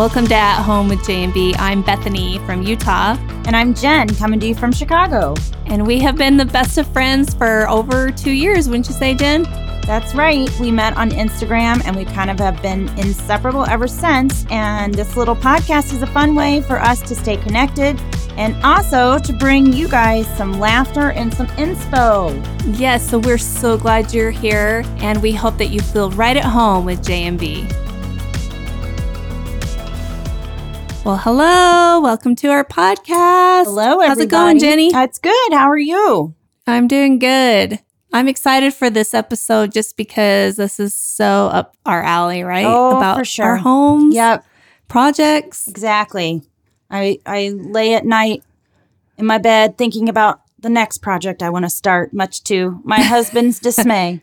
Welcome to At Home with J&B. I'm Bethany from Utah, And I'm Jen, coming to you from Chicago. and we have been the best of friends for over two years, wouldn't you say, Jen? That's right. We met on Instagram and we kind of have been inseparable ever since. And this little podcast is a fun way for us to stay connected and also to bring you guys some laughter and some inspo. Yes, so we're so glad you're here, and we hope that you feel right at home with J&B. Well, hello. Welcome to our podcast. Hello, everybody. How's it going, Jenny? It's good. How are you? I'm doing good. I'm excited for this episode just because this is so up our alley, right? Oh, About for sure. our homes, Yep, projects. exactly. I I lay at night in my bed thinking about the next project I want to start, much to my husband's dismay.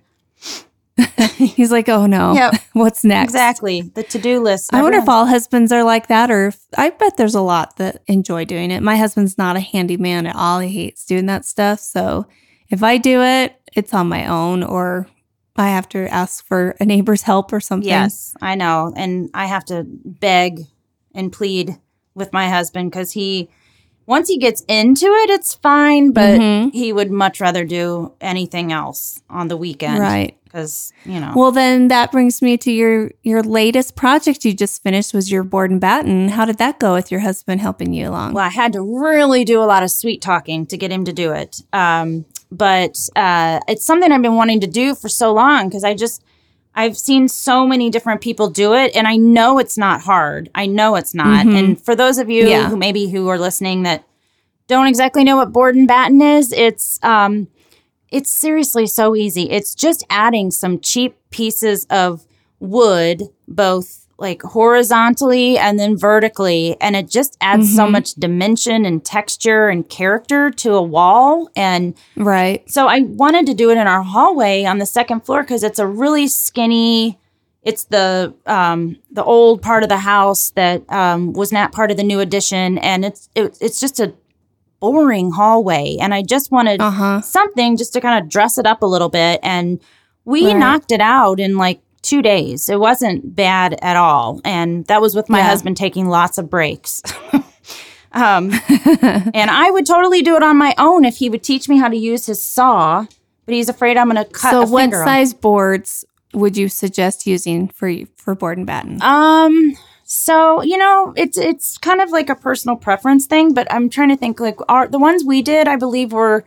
He's like, oh no, Yep. what's next? Exactly. The to-do list. I wonder if all husbands are like that, or if I bet there's a lot that enjoy doing it. My husband's not a handyman at all. He hates doing that stuff. So if I do it, it's on my own, or I have to ask for a neighbor's help or something. Yes, I know. And I have to beg and plead with my husband because he, once he gets into it, it's fine, but Mhm. he would much rather do anything else on the weekend. Right. Because, you know. Well, then that brings me to your your latest project you just finished was your board and batten. How did that go with your husband helping you along? Well, I had to really do a lot of sweet talking to get him to do it. Um, but uh, it's something I've been wanting to do for so long because I just, I've seen so many different people do it and I know it's not hard. I know it's not. Mhm. And for those of you Yeah. who maybe who are listening that don't exactly know what board and batten is, it's, um, it's seriously so easy. It's just adding some cheap pieces of wood, both like horizontally and then vertically, and it just adds so Mhm. much dimension and texture and character to a wall. And right. so I wanted to do it in our hallway on the second floor because it's a really skinny. It's the um, the old part of the house that um, was not part of the new addition, and it's it, it's just a boring hallway. And I just wanted Uh huh. something just to kind of dress it up a little bit. And we Right. knocked it out in like two days. It wasn't bad at all. And that was with my Yeah. husband taking lots of breaks. um, and I would totally do it on my own if he would teach me how to use his saw, but he's afraid I'm going to cut So, what size boards would you suggest using for for board and batten? Um. So you know, it's it's kind of like a personal preference thing, but I'm trying to think like our the ones we did, I believe, were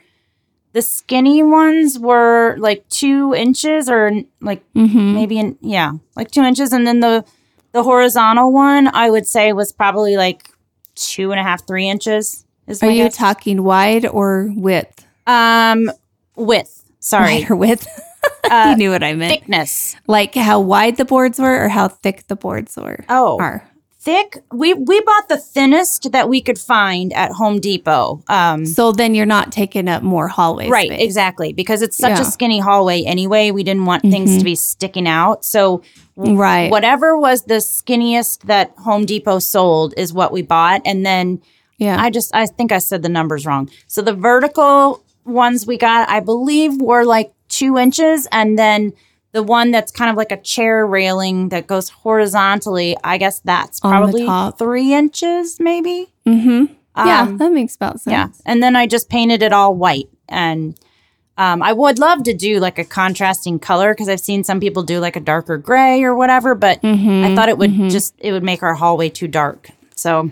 the skinny ones were like two inches or like mm-hmm. maybe in yeah, like two inches, and then the the horizontal one I would say was probably like two and a half, three inches. Is Are you guess. talking wide or width? um width? Sorry, Wide or width? Uh, you knew what I meant. thickness. Like how wide the boards were or how thick the boards were. Oh, Are. Thick. We we bought the thinnest that we could find at Home Depot. Um, So then you're not taking up more hallway right, space. exactly. Because it's such Yeah. a skinny hallway anyway. We didn't want things Mhm. to be sticking out. So Right. whatever was the skinniest that Home Depot sold is what we bought, and then Yeah. I just I think I said the numbers wrong. So the vertical ones we got, I believe, were like two inches, and then the one that's kind of like a chair railing that goes horizontally, I guess that's On probably three inches, maybe. mm-hmm. yeah, Um, that makes about sense. yeah. And then I just painted it all white. And um, I would love to do like a contrasting color because I've seen some people do like a darker gray or whatever, but Mhm, I thought it would mhm. just, it would make our hallway too dark. So,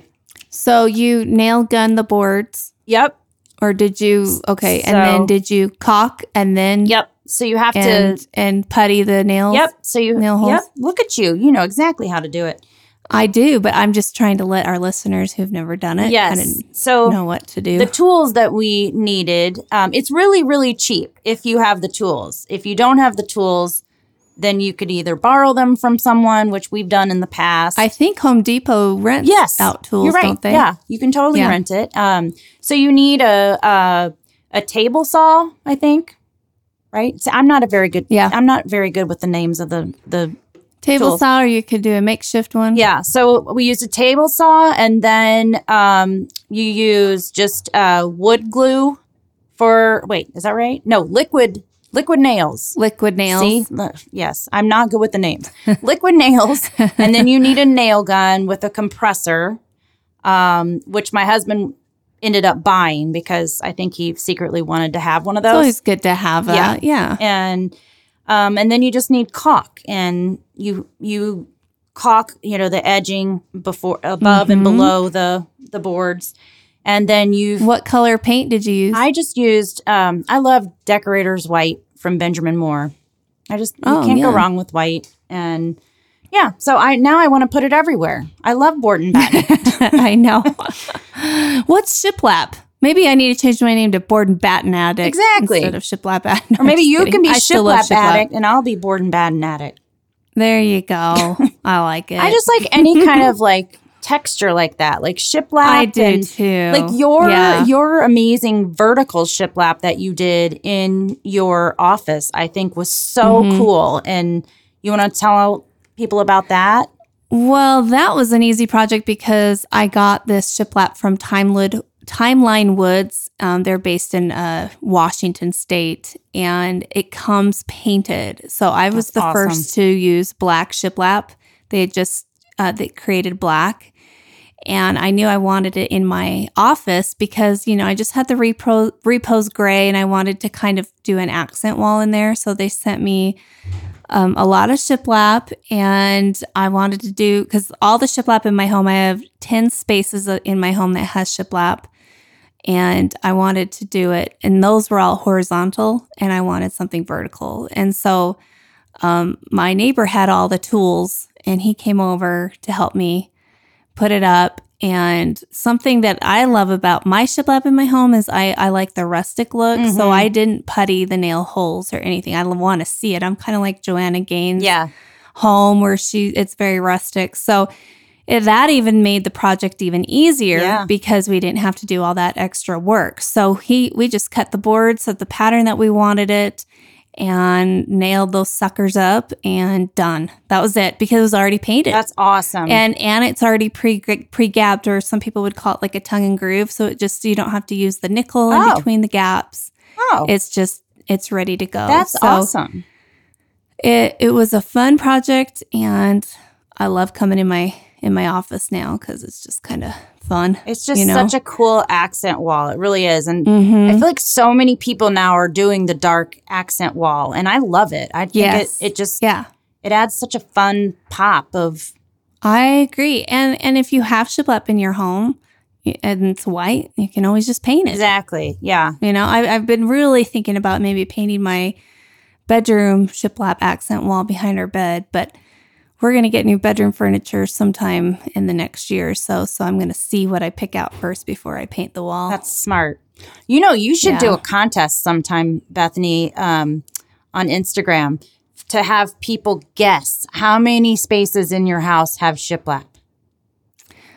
So you nail gun the boards, yep. or did you? Okay, and then did you caulk and then Yep. So you have and to, and putty the nails? yep. So you, nail holes? yep. Look at you. You know exactly how to do it. I do, but I'm just trying to let our listeners who've never done it Yes. kind So know what to do. the tools that we needed, um, it's really, really cheap if you have the tools. If you don't have the tools, then you could either borrow them from someone, which we've done in the past. I think Home Depot rents yes, out tools, You're right. don't they? Yeah, you can totally Yeah. rent it. Um, so you need a, a a table saw, I think. Right. So I'm not a very good. Yeah. I'm not very good with the names of the the Table Tools. saw, or you could do a makeshift one. Yeah. So we used a table saw, and then um, you use just uh, wood glue for. Wait, is that right? No, liquid liquid nails. Liquid nails. See, Look, yes, I'm not good with the names. liquid nails, and then you need a nail gun with a compressor, um, which my husband ended up buying because I think he secretly wanted to have one of those. It's always good to have that. Yeah. yeah. and um, and then you just need caulk, and you you caulk, you know, the edging before, above, and Mhm. below the the boards, and then you. What color paint did you use? I just used. Um, I love Decorator's White from Benjamin Moore. I just you Oh, can't go wrong with white, and yeah. So I now I want to put it everywhere. I love Borton Batten. I know. What's shiplap? Maybe I need to change my name to Borden Batten Addict Exactly. instead of shiplap addict. or maybe you can be love Shiplap Addict, and I'll be Borton Batten Addict. There you go. I like it. I just like any kind of like texture like that, like shiplap. I do and, too. Like your Yeah. your amazing vertical shiplap that you did in your office, I think was so Mm-hmm. cool. And you want to tell people about that? Well, that was an easy project because I got this shiplap from Timeline Timeline Woods. Um, they're based in uh, Washington State, and it comes painted. So I was That's the awesome. first to use black shiplap. They had just uh, they created black, and I knew I wanted it in my office because you know I just had the repro, repose gray, and I wanted to kind of do an accent wall in there. So they sent me um, a lot of shiplap and I wanted to do because all the shiplap in my home, I have 10 spaces in my home that has shiplap and I wanted to do it. And those were all horizontal and I wanted something vertical. And so um, my neighbor had all the tools and he came over to help me put it up. And something that I love about my shiplap in my home is I, I like the rustic look. So Mhm. I didn't putty the nail holes or anything. I want to see it. I'm kind of like Joanna Gaines Yeah. home where she it's very rustic. So it, that even made the project even easier Yeah. because we didn't have to do all that extra work. So he we just cut the boards of the pattern that we wanted it and nailed those suckers up and done. That was it because it was already painted. That's awesome. and and it's already pre pre gapped or some people would call it like a tongue and groove so it just you don't have to use the nickel in Oh. between the gaps. oh, It's just it's ready to go. that's So- awesome. it it was a fun project and I love coming in my in my office now because it's just kind of fun. It's just you know? such a cool accent wall. It really is. And I Mhm. feel like so many people now are doing the dark accent wall, and I love it. I think Yes. it, it just Yeah, it adds such a fun pop of I agree. And and if you have shiplap in your home and it's white, you can always just paint it. exactly. Yeah. You know, I, I've been really thinking about maybe painting my bedroom shiplap accent wall behind our bed, but we're going to get new bedroom furniture sometime in the next year or so. So I'm going to see what I pick out first before I paint the wall. That's smart. You know, you should do a contest sometime, Bethany, um, on Instagram to have people guess how many spaces in your house have shiplap.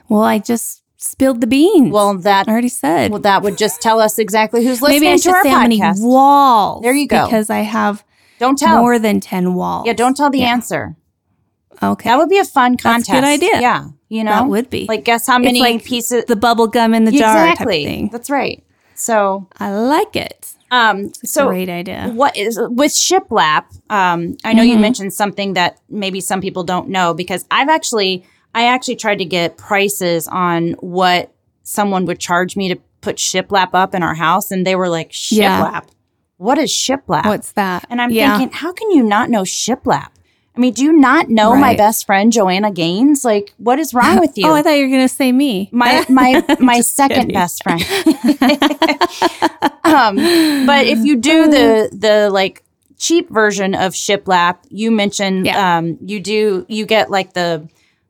Well, I just spilled the beans. Well, that I already said. well, that would just tell us exactly who's listening Maybe I to our say how many podcast. walls. There you go. Because I have don't tell. more than 10 walls. yeah, don't tell the Yeah. answer. Okay. That would be a fun That's a contest. good idea. Yeah, you know, that would be. like guess how many like pieces. the bubble gum in the jar exactly. thing. That's right. So, I like it. um, so Great idea. what is with shiplap um i know you Mhm. mentioned something that maybe some people don't know because i've actually i actually tried to get prices on what someone would charge me to put shiplap up in our house and they were like shiplap Yeah. what is shiplap What's that? and i'm yeah. thinking how can you not know shiplap i mean do you not know my best friend joanna gaines like what is wrong with you Oh, I thought you were going to say me. my my my second kidding. best friend. um, but if you do the the like cheap version of shiplap, you mentioned Yeah. um, you do you get like the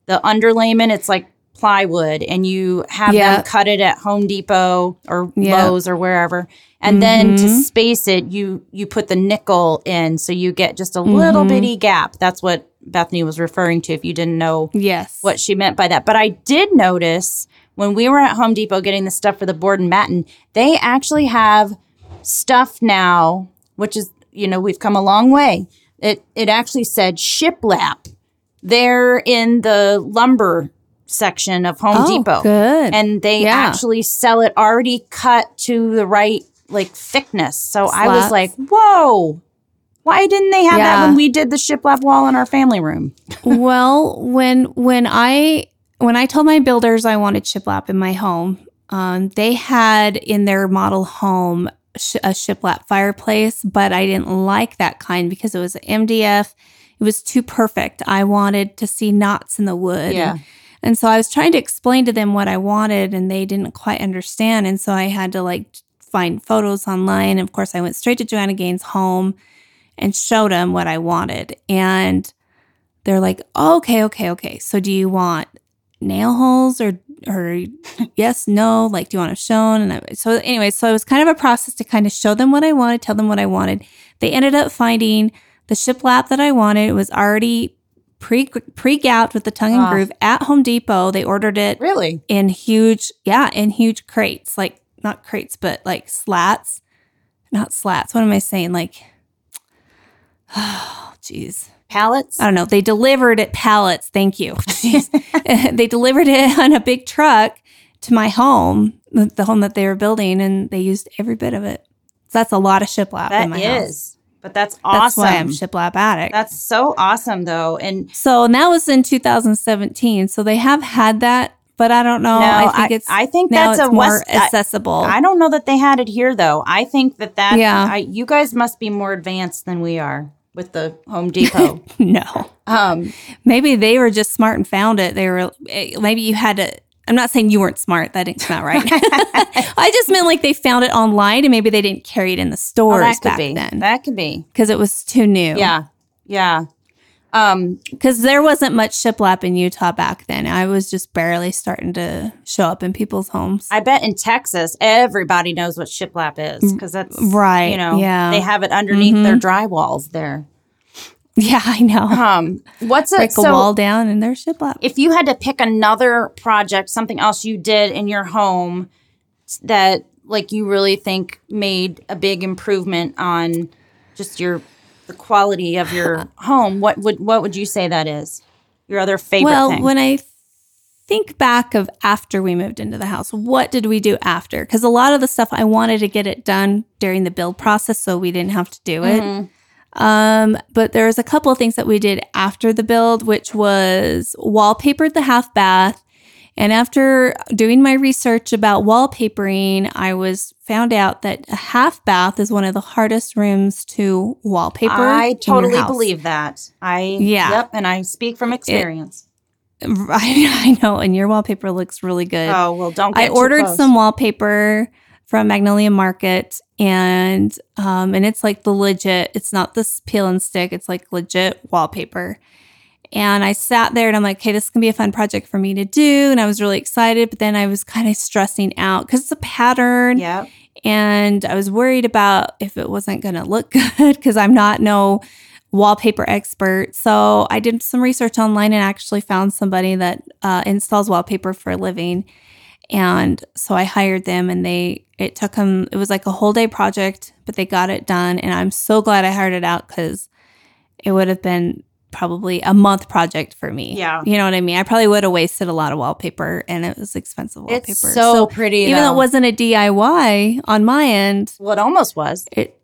the underlayment. It's like plywood, and you have Yeah. them cut it at Home Depot or Yeah. Lowe's or wherever. And then to Mhm. space it, you you put the nickel in, so you get just a little Mhm. bitty gap. That's what Bethany was referring to. If you didn't know Yes. what she meant by that. But I did notice when we were at Home Depot getting the stuff for the board and batten, they actually have stuff now, which is, you know, we've come a long way. It it actually said shiplap there in the lumber section of Home oh, Depot. Good. And they Yeah. actually sell it already cut to the right like thickness. So I was like, whoa, Why didn't they have that when we did the shiplap wall in our family room? well, when when I when I told my builders I wanted shiplap in my home, um, they had in their model home sh- a shiplap fireplace, but I didn't like that kind because it was MDF. It was too perfect. I wanted to see knots in the wood. Yeah. And so I was trying to explain to them what I wanted and they didn't quite understand. And so I had to like find photos online. And of course, I went straight to Joanna Gaines' home and showed them what I wanted. And they're like, oh, okay, okay, okay. So do you want nail holes or or yes, no? Like, do you want it shown? And I, so anyway, so it was kind of a process to kind of show them what I wanted, tell them what I wanted. They ended up finding the shiplap that I wanted. It was already pre pre gouged with the tongue and Ah. groove at Home Depot. They ordered it Really? in huge, yeah, in huge crates, like not crates, but like slats, not slats. What am I saying? Like, oh, jeez. Pallets? I don't know. They delivered it pallets. Thank you. They delivered it on a big truck to my home, the the home that they were building, and they used every bit of it. So that's a lot of shiplap That in my is. house. But that's That's awesome. why I'm shiplap addict. That's so awesome though. And so, and that was in 2017. So they have had that, but I don't know. no, I think it's I think that's a more West I- accessible. I don't know that they had it here though. I think that that Yeah. I, you guys must be more advanced than we are with the Home Depot. no. um, Maybe they were just smart and found it. They were eh, maybe you had to. I'm not saying you weren't smart. That didn't come out right. I just meant like they found it online and maybe they didn't carry it in the well, stores that could back be. then That could be. because it was too new. Yeah. Yeah. Um, because there wasn't much shiplap in Utah back then. I was just barely starting to show up in people's homes. I bet in Texas everybody knows what shiplap is because that's right, You know, yeah. they have it underneath their dry walls there. yeah, I know. Um, what's Break it? a So, wall down and there's shiplap. if you had to pick another project, something else you did in your home that like you really think made a big improvement on just your the quality of your home, what would what would you say that is? Your other favorite well, thing? when I think back of after we moved into the house, what did we do after? Because a lot of the stuff I wanted to get it done during the build process, so we didn't have to do it. Mhm. Um, but there was a couple of things that we did after the build, which was wallpapered the half bath. And after doing my research about wallpapering, I was found out that a half bath is one of the hardest rooms to wallpaper. I totally believe that. I Yeah. Yep, and I speak from experience. I, I know, and your wallpaper looks really good. oh well, don't. I ordered some wallpaper from Magnolia Market, and um, and it's like the legit. It's not this peel and stick. It's like legit wallpaper. And I sat there and I'm like, okay, this is gonna be a fun project for me to do. And I was really excited, but then I was kind of stressing out because it's a pattern. Yeah. And I was worried about if it wasn't gonna look good because I'm not no wallpaper expert. So I did some research online and actually found somebody that uh, installs wallpaper for a living. And so I hired them and they, it took them, it was like a whole day project, but they got it done. And I'm so glad I hired it out because it would have been probably a month project for me. Yeah. You know what I mean? I probably would have wasted a lot of wallpaper and it was expensive wallpaper. It's so, pretty. even though though. it wasn't a DIY on my end, well, it almost was. it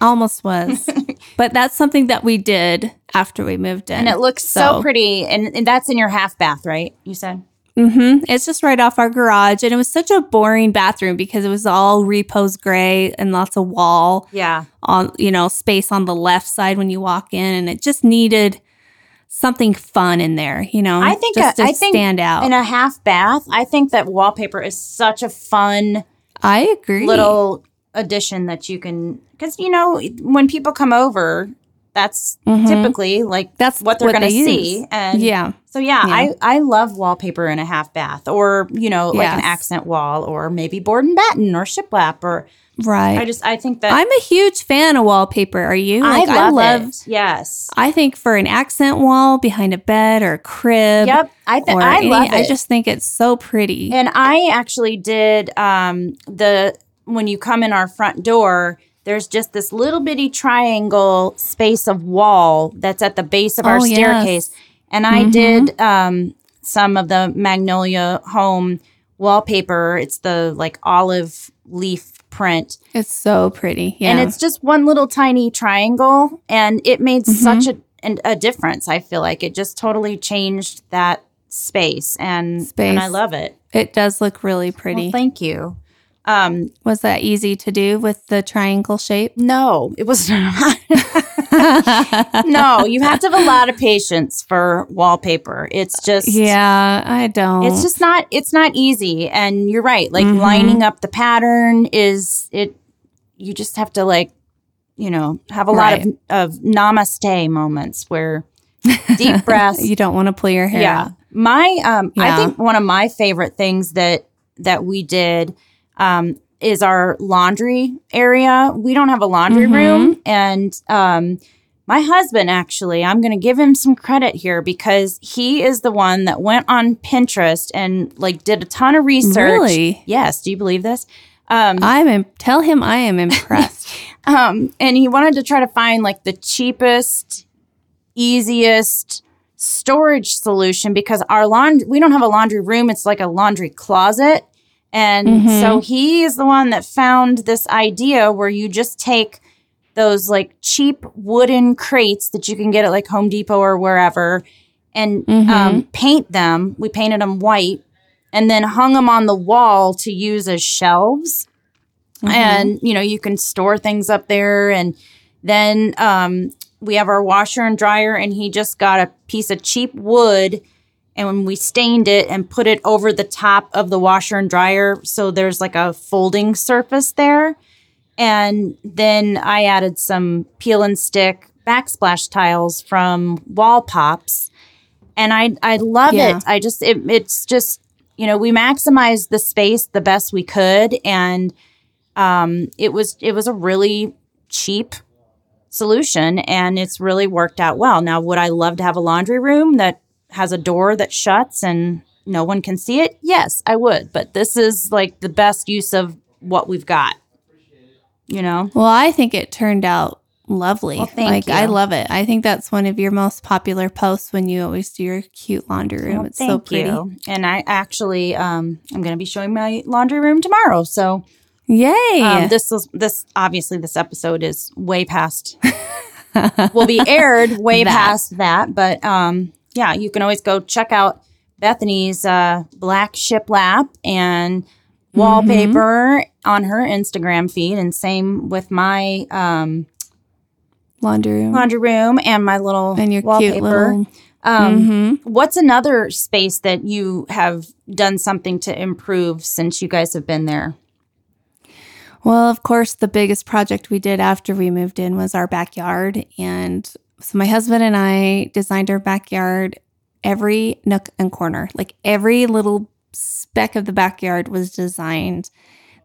almost was. but that's something that we did after we moved in. And it looks so, pretty. And, and that's in your half bath, right? You said? Hmm It's just right off our garage. And it was such a boring bathroom because it was all repose gray and lots of wall Yeah. on, you know, space on the left side when you walk in. And it just needed something fun in there, you know, I think just a- to I think stand out. In a half bath, I think that wallpaper is such a fun I agree. little addition that you can, because, you know, when people come over, that's Mhm. typically like That's what they're going to they see. use. And yeah. So yeah, Yeah. I I love wallpaper in a half bath, or you know, like an accent wall, or maybe board and batten, or shiplap, or Right. I just I think that I'm a huge fan of wallpaper. Are you? I Like, love, it. Yes. I think for an accent wall behind a bed or a crib. Yep. I think I any- love it. I just think it's so pretty. and I actually did um the when you come in our front door. There's just this little bitty triangle space of wall that's at the base of our Oh, yes. staircase, and I Mhm. did um some of the Magnolia Home wallpaper. It's the like olive leaf print. It's so pretty. Yeah. And it's just one little tiny triangle. And it made such a, a difference. I feel like it just totally changed that space. And, and I love it. it does look really pretty. Well, thank you. Um, Was that easy to do with the triangle shape? no, it was not. no, you have to have a lot of patience for wallpaper. It's just Yeah, I don't. it's just not it's not easy and you're right like Mhm. lining up the pattern is it you just have to like you know have a lot of, of namaste moments where deep breaths you don't want to pull your hair yeah out. my um i think one of my favorite things that that we did um is our laundry area we don't have a laundry Mhm. room and um my husband actually i'm going to give him some credit here because he is the one that went on pinterest and like did a ton of research Really? yes do you believe this um I'm in, tell him I am impressed. um, and he wanted to try to find like the cheapest, easiest storage solution because our laundry we don't have a laundry room; it's like a laundry closet. And Mhm. so he is the one that found this idea where you just take those like cheap wooden crates that you can get at like Home Depot or wherever and Mhm. um, paint them. We painted them white and then hung them on the wall to use as shelves Mhm. and you know you can store things up there and then um, we have our washer and dryer and he just got a piece of cheap wood and when we stained it and put it over the top of the washer and dryer so there's like a folding surface there and then i added some peel and stick backsplash tiles from wall pops and i i love Yeah. it i just it, it's just you know we maximized the space the best we could and um, it was it was a really cheap solution and it's really worked out well. Now, would I love to have a laundry room that has a door that shuts and no one can see it? Yes, I would. But this is like the best use of what we've got. You know? Well, I think it turned out lovely. Well, thank like I love it. I think that's one of your most popular posts when you always do your cute laundry room. Well, it's so pretty. you. And I actually um I'm going to be showing my laundry room tomorrow. So Yay! Um, this is this obviously this episode is way past will be aired way That. past that, but um, yeah, you can always go check out Bethany's uh, black shiplap and wallpaper on her Instagram feed, and same with my um, laundry room laundry room and my little and your wallpaper. cute little. um, Mhm. What's another space that you have done something to improve since you guys have been there? Well, of course, the biggest project we did after we moved in was our backyard. And so my husband and I designed our backyard, every nook and corner, like every little speck of the backyard was designed.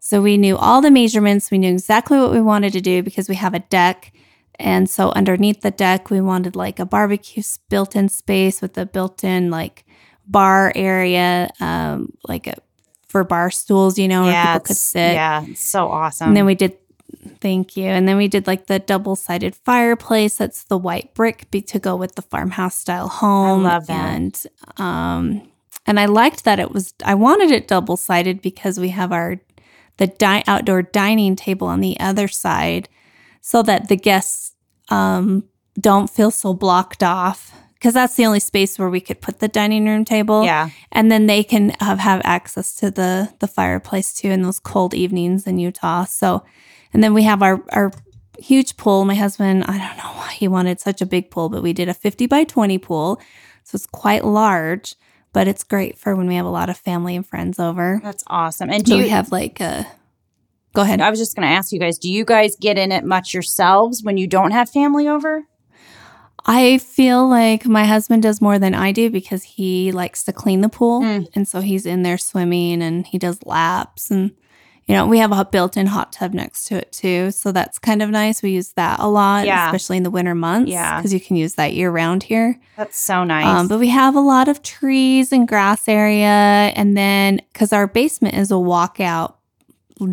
So we knew all the measurements, we knew exactly what we wanted to do because we have a deck. And so underneath the deck, we wanted like a barbecue built in space with a built in like bar area, um, like a for bar stools, you know, where people could sit. Yeah, so awesome. And then we did, thank you. And then we did like the double sided fireplace. That's the white brick be, to go with the farmhouse style home. I love that. And, um, and I liked that it was, I wanted it double sided because we have our, the di- outdoor dining table on the other side so that the guests, um, don't feel so blocked off. Cause that's the only space where we could put the dining room table yeah, and then they can have, have access to the the fireplace too in those cold evenings in Utah. So, and then we have our our huge pool. My husband, I don't know why he wanted such a big pool, but we did a 50 by 20 pool. So it's quite large, but it's great for when we have a lot of family and friends over. that's awesome. And do So you we have like a Go ahead. I was just going to ask you guys, do you guys get in it much yourselves when you don't have family over? I feel like my husband does more than I do because he likes to clean the pool. Mm. And so he's in there swimming and he does laps. And, you know, we have a built in hot tub next to it too. So that's kind of nice. We use that a lot, Yeah. especially in the winter months. Yeah. Because you can use that year round here. That's so nice. Um, but we have a lot of trees and grass area. And then, because our basement is a walkout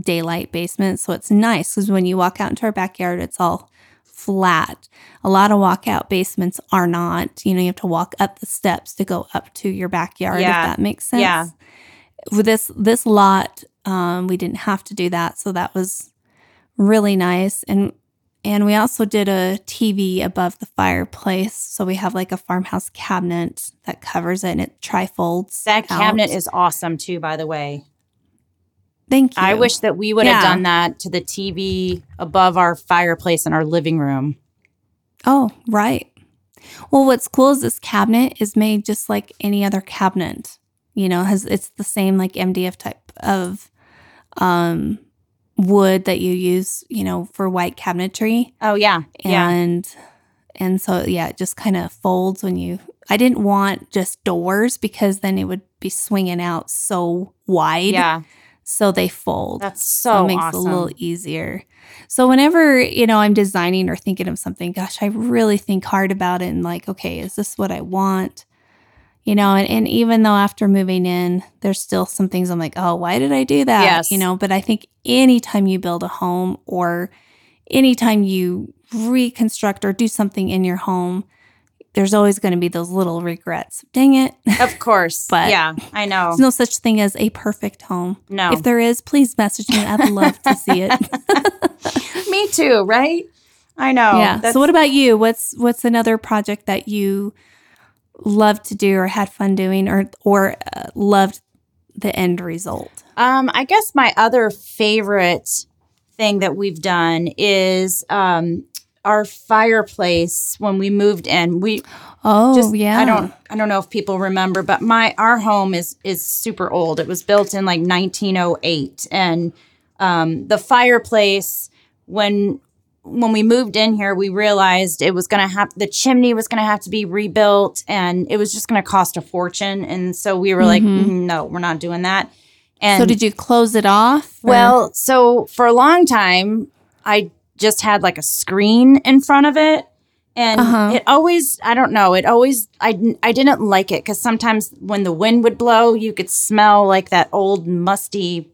daylight basement. So it's nice because when you walk out into our backyard, it's all flat. A lot of walkout basements are not. You know, you have to walk up the steps to go up to your backyard, Yeah. if that makes sense. Yeah. With this this lot, um, we didn't have to do that. So that was really nice. And and we also did a TV above the fireplace. So we have like a farmhouse cabinet that covers it and it trifolds. That out. cabinet is awesome too, by the way. Thank you. I wish that we would have done that to the TV above our fireplace in our living room. Oh, right. Well, what's cool is this cabinet is made just like any other cabinet. You know, has it's the same like MDF type of um wood that you use, you know, for white cabinetry. Oh yeah, yeah. And and so yeah, it just kind of folds when you I didn't want just doors because then it would be swinging out so wide. Yeah, So they fold. that's So so it makes awesome. it a little easier. So whenever, you know, I'm designing or thinking of something, gosh, I really think hard about it and like, okay, is this what I want? You know, and, and even though after moving in, there's still some things I'm like, oh, why did I do that? Yes. You know, but I think anytime you build a home or anytime you reconstruct or do something in your home, there's always going to be those little regrets. Dang it. of course, But- yeah, I know. There's no such thing as a perfect home. No, If there is, please message me. I'd love to see it. me too, right? I know. yeah. That's- So what about you? What's what's another project that you loved to do or had fun doing or or uh, loved the end result? Um, I guess my other favorite thing that we've done is um, our fireplace when we moved in. We Oh, just yeah. I don't I don't know if people remember, but my our home is is super old. It was built in like 1908, and um, the fireplace when when we moved in here, we realized it was going to have the chimney was going to have to be rebuilt, and it was just going to cost a fortune. And so we were like, "Mm, no, we're not doing that. And So did you close it off? or- well, so for a long time, I just had like a screen in front of it. And Uh-huh. it always, I don't know, it always, I, didn't- I didn't like it because sometimes when the wind would blow, you could smell like that old musty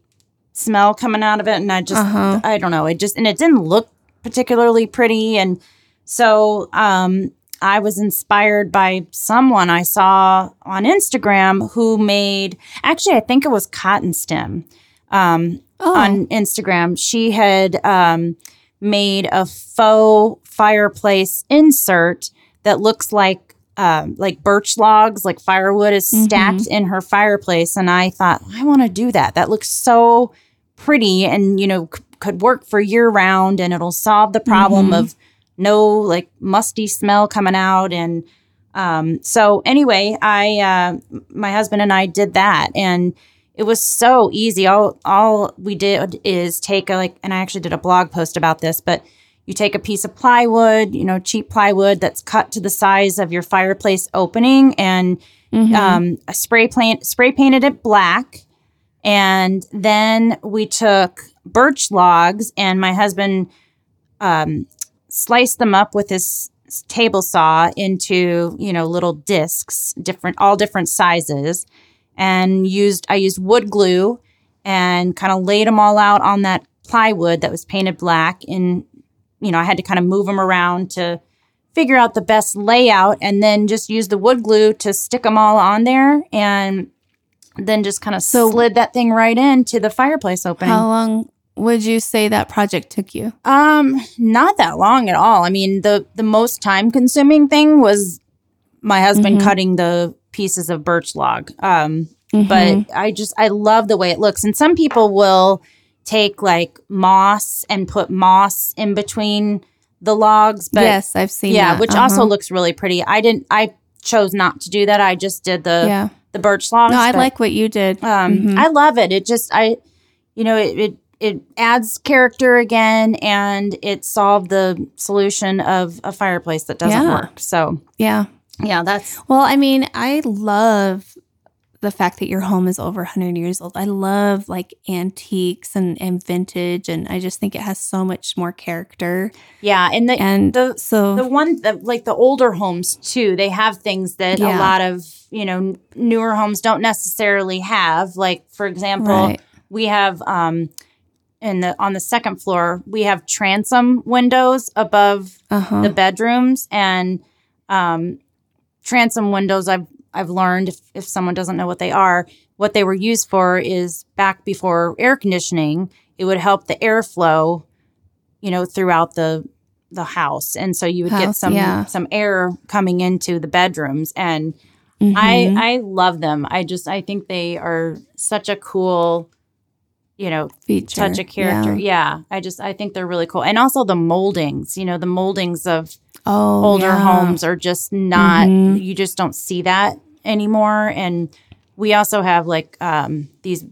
smell coming out of it. And I just, Uh-huh. I don't know, it just, and it didn't look particularly pretty. And so um, I was inspired by someone I saw on Instagram who made, actually, I think it was Cotton Stem um, oh, on Instagram. She had um, made a faux fireplace insert that looks like um, like birch logs, like firewood is stacked in her fireplace. And I thought, I want to do that. That looks so pretty, and you know, c- could work for year round, and it'll solve the problem Mhm. of no like musty smell coming out and um, so anyway i uh, my husband and i did that and it was so easy all all we did is take a like and i actually did a blog post about this but you take a piece of plywood you know cheap plywood that's cut to the size of your fireplace opening and mhm. um, spray paint spray painted it black, and then we took birch logs, and my husband um, sliced them up with his table saw into you know little discs, different all different sizes, and used I used wood glue and kind of laid them all out on that plywood that was painted black, and you know I had to kind of move them around to figure out the best layout and then just use the wood glue to stick them all on there and then just kind of So- slid that thing right into the fireplace opening. How long would you say that project took you? um not that long at all. I mean the the most time consuming thing was my husband Mhm. cutting the pieces of birch log. Um Mhm. but I just I love the way it looks and some people will take like moss and put moss in between the logs but yes, I've seen yeah, that. which also Uh-huh. looks really pretty. I didn't. I chose not to do that. I just did the yeah. the birch logs. No, I but, like what you did. Um, Mhm. I love it. It just I, you know, it, it it adds character again, and it solved the solution of a fireplace that doesn't Yeah. work. So yeah. yeah, that's Well, I mean, I love the fact that your home is over 100 years old. I love like antiques and, and vintage, and I just think it has so much more character. yeah, and the And the so, the one that like the older homes too they have things that a lot of you know n- newer homes don't necessarily have like for example right. we have um in the on the second floor we have transom windows above Uh huh. the bedrooms and um transom windows i've i've learned if, if someone doesn't know what they are what they were used for is back before air conditioning it would help the airflow you know, throughout the the house, and so you would get some yeah. some air coming into the bedrooms, and Mhm. I I love them. I just I think they are such a cool, you know, feature touch a character. Yeah. Yeah. I just I think they're really cool, and also the moldings. You know, the moldings of Oh, older yeah. homes are just not. Mhm. You just don't see that anymore. And we also have like um, these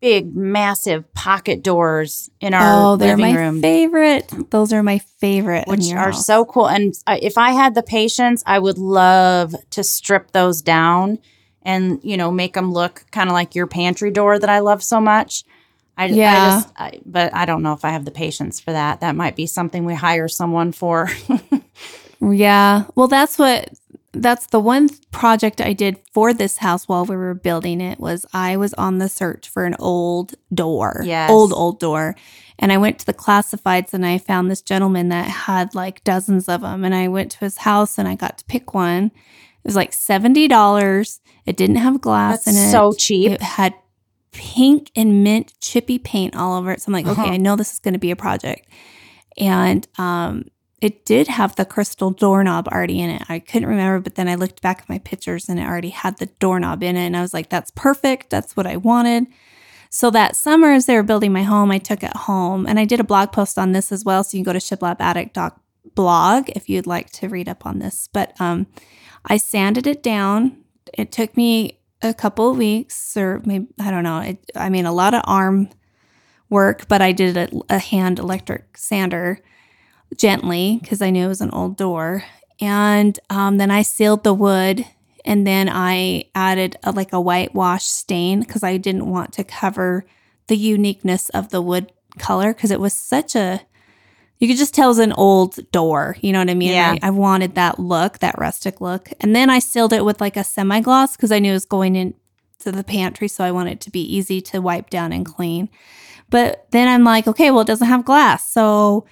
big, massive pocket doors in our Oh, they're living my room. favorite. Those are my favorite. which are house. so cool. And I if I had the patience, I would love to strip those down and you know make them look kind of like your pantry door that I love so much. I, I Yeah. just, I, but I don't know if I have the patience for that. That might be something we hire someone for. Yeah. Well, that's what that's the one project I did for this house while we were building it was I was on the search for an old door. Yes. Old old door. And I went to the classifieds and I found this gentleman that had like dozens of them and I went to his house and I got to pick one. It was like $70. It didn't have glass That's in it. so cheap. It had pink and mint chippy paint all over it. So I'm like, okay, Uh-huh. I know this is going to be a project. And um, it did have the crystal doorknob already in it. I couldn't remember, but then I looked back at my pictures and it already had the doorknob in it. And I was like, that's perfect. That's what I wanted. So that summer, as they were building my home, I took it home and I did a blog post on this as well. So you can go to shiplapaddict.blog if you'd like to read up on this. But um, I sanded it down. It took me a couple of weeks, or maybe, I don't know. It, I mean, a lot of arm work, but I did a, a hand electric sander gently because I knew it was an old door. And um, then I sealed the wood and then I added a, like a whitewash stain because I didn't want to cover the uniqueness of the wood color because it was such a you could just tell it was an old door. You know what I mean? Yeah. I, I wanted that look, that rustic look. And then I sealed it with like a semi gloss because I knew it was going into the pantry. So I wanted it to be easy to wipe down and clean. But then I'm like, okay, well, it doesn't have glass. So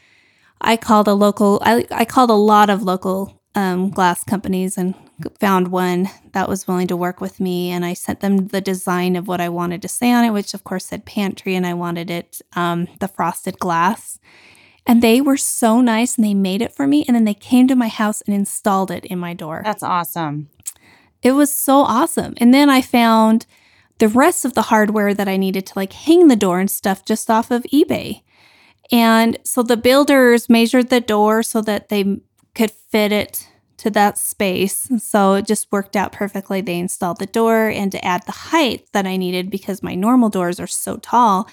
I called a local, I, I called a lot of local um, glass companies and found one that was willing to work with me. And I sent them the design of what I wanted to say on it, which of course said pantry, and I wanted it um, the frosted glass. And they were so nice and they made it for me. And then they came to my house and installed it in my door. That's awesome. It was so awesome. And then I found the rest of the hardware that I needed to like hang the door and stuff just off of eBay. And so the builders measured the door so that they could fit it to that space. So it just worked out perfectly. They installed the door and to add the height that I needed because my normal doors are so tall,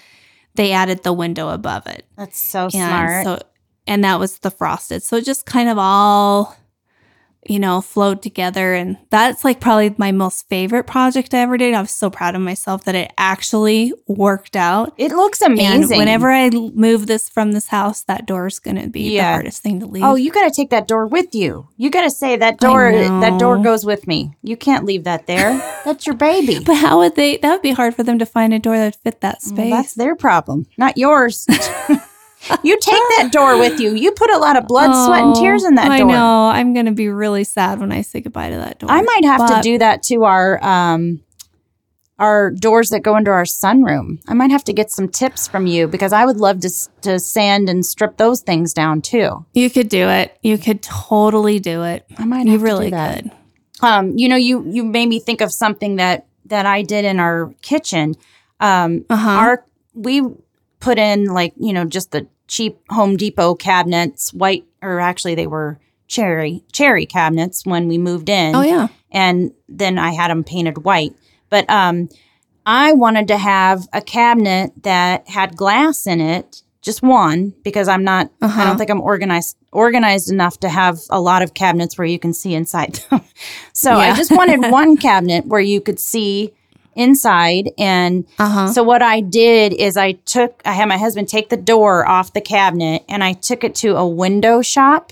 they added the window above it. That's so And smart. so and that was the frosted. So it just kind of all you know, flowed together and that's like probably my most favorite project I ever did. I was so proud of myself that it actually worked out. it looks And amazing. whenever I move this from this house, that door is going to be the hardest thing to leave. Oh, you got to take that door with you. You got to say that door. That door goes with me. You can't leave that there. That's your baby. but how would they? That would be hard for them to find a door that would fit that Well, space. that's their problem, not yours. you take that door with you. You put a lot of blood, sweat, and Oh, tears in that I door. know. I'm going to be really sad when I say goodbye to that door. I might have to do that to our um our doors that go into our sunroom. I might have to get some tips from you because I would love to to sand and strip those things down too. You could do it. You could totally do it. I might You have really to do that. could. Um, you know, you you made me think of something that that I did in our kitchen. Um, Uh huh. our we put in like you know just the cheap Home Depot cabinets, white or actually they were cherry cherry cabinets when we moved in. Oh yeah. and then I had them painted white. But um, I wanted to have a cabinet that had glass in it, just one, because I'm not. I Uh-huh. don't think I'm organized organized enough to have a lot of cabinets where you can see inside them. so I just wanted one cabinet where you could see inside and Uh huh. so what I did is I took I had my husband take the door off the cabinet and I took it to a window shop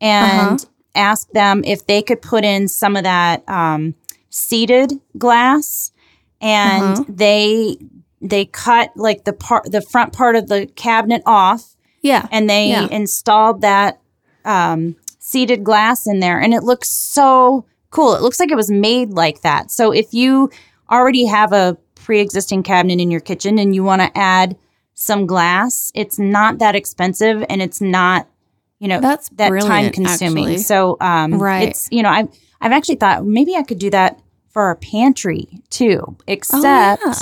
and Uh-huh. asked them if they could put in some of that um, seeded glass and Uh-huh. they they cut like the part the front part of the cabinet off Yeah. and they Yeah. installed that um, seeded glass in there and it looks so cool it looks like it was made like that so if you already have a pre-existing cabinet in your kitchen and you want to add some glass. It's not that expensive and it's not, you know, That's that time consuming. actually. So, um, Right. it's, you know, I've, I've actually thought maybe I could do that for our pantry too, Oh, except yeah.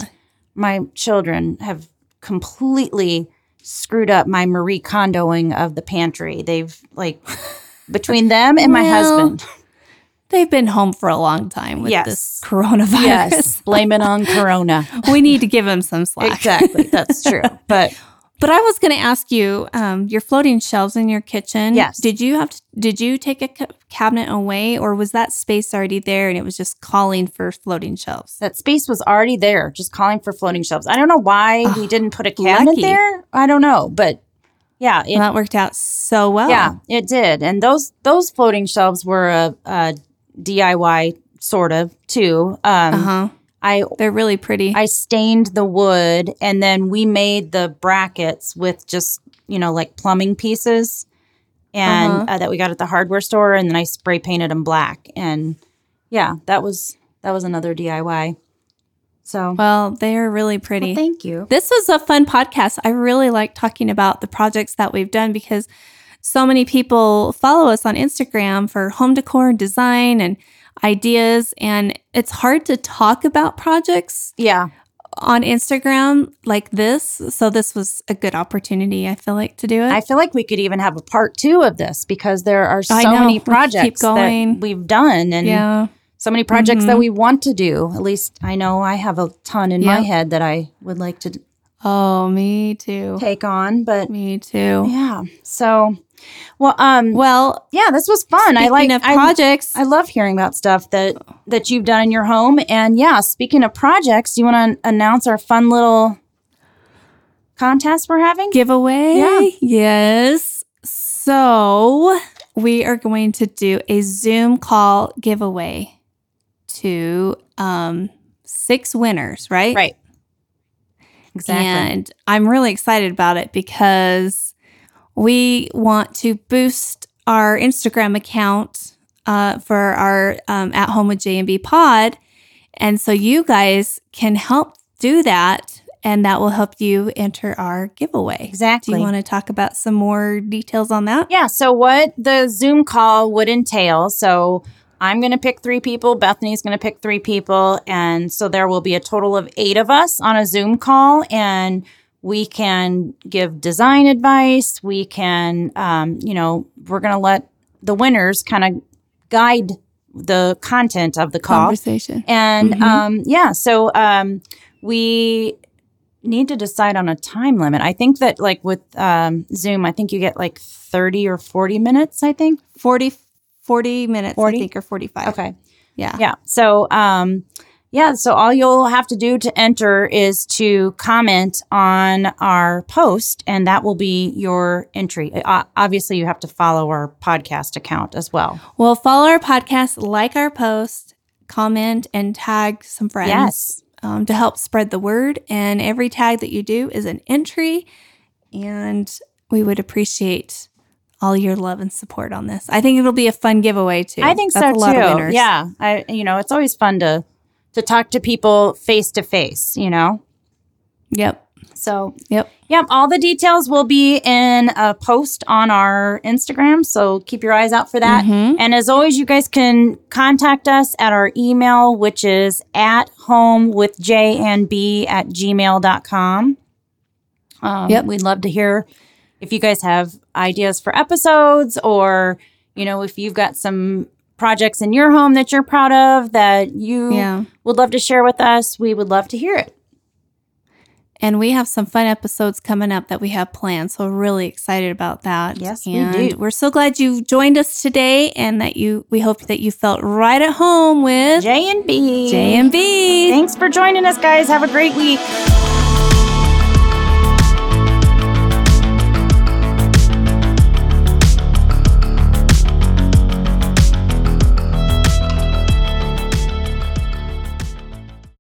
my children have completely screwed up my Marie Kondoing of the pantry. They've like between them and my Well, husband. They've been home for a long time with Yes. this coronavirus. Yes, blame it on Corona. we need to give them some slack. exactly, that's true. But But I was going to ask you, um, your floating shelves in your kitchen. Yes. Did you have to, did you take a ca- cabinet away, or was that space already there and it was just calling for floating shelves? that space was already there, just calling for floating shelves. I don't know why we didn't put a cabinet lucky. there. I don't know, but yeah, it, Well, that worked out so well. yeah, it did. And those those floating shelves were a, a DIY sort of too. Um, Uh huh. I They're really pretty. I stained the wood and then we made the brackets with just, you know, like plumbing pieces and Uh-huh. uh, that we got at the hardware store and then I spray painted them black and yeah, that was that was another DIY. So well, they are really pretty. well, thank you. This was a fun podcast. I really like talking about the projects that we've done because so many people follow us on Instagram for home decor and design and ideas. And it's hard to talk about projects Yeah. on Instagram like this. So this was a good opportunity, I feel like, to do it. I feel like we could even have a part 2 of this because there are so I know. We many projects going. that we've done and yeah. so many projects Mhm. that we want to do. At least I know I have a ton in my head that I would like to Oh, me too. take on, but Me too. Yeah. So, well, um, Well, yeah, this was fun. I like of I, projects. I love hearing about stuff that that you've done in your home. And yeah, speaking of projects, do you want to announce our fun little contest we're having? giveaway. Yeah. Yes. So we are going to do a Zoom call giveaway to um, six winners, right? Right. Exactly. And I'm really excited about it because we want to boost our Instagram account uh, for our um, At Home with J and B Pod, and so you guys can help do that, and that will help you enter our giveaway. Exactly. Do you want to talk about some more details on that? Yeah. So, what the Zoom call would entail. So, I'm going to pick three people. Bethany's going to pick three people. And so, there will be a total of eight of us on a Zoom call. And we can give design advice. We can, um, you know, we're going to let the winners kind of guide the content of the call. Conversation. And Mhm. um, yeah, so um, we need to decide on a time limit. I think that like with um, Zoom, I think you get like 30 or 40 minutes, I think. 40, 40 minutes, 40? I think, or 45. Okay. Yeah. Yeah. So um, yeah, so all you'll have to do to enter is to comment on our post, and that will be your entry. Uh, obviously, you have to follow our podcast account as well. Well, follow our podcast, like our post, comment, and tag some friends Yes. um, to help spread the word. And every tag that you do is an entry. And we would appreciate all your love and support on this. I think it'll be a fun giveaway too. I think That's so a lot too. Of winners. Yeah, I you know it's always fun to to talk to people face to face. You know, Yep. so Yep. yep. All the details will be in a post on our Instagram. So keep your eyes out for that. Mhm. And as always, you guys can contact us at our email, which is at home with J and B at gmail.com. Um, Yep. We'd love to hear if you guys have ideas for episodes or, you know, if you've got some projects in your home that you're proud of that you Yeah. would love to share with us, we would love to hear it. And we have some fun episodes coming up that we have planned. So we're really excited about that. Yes, we and do. We're so glad you joined us today and that you we hope that you felt right at home with J and B. J and B. Thanks for joining us, guys. Have a great week.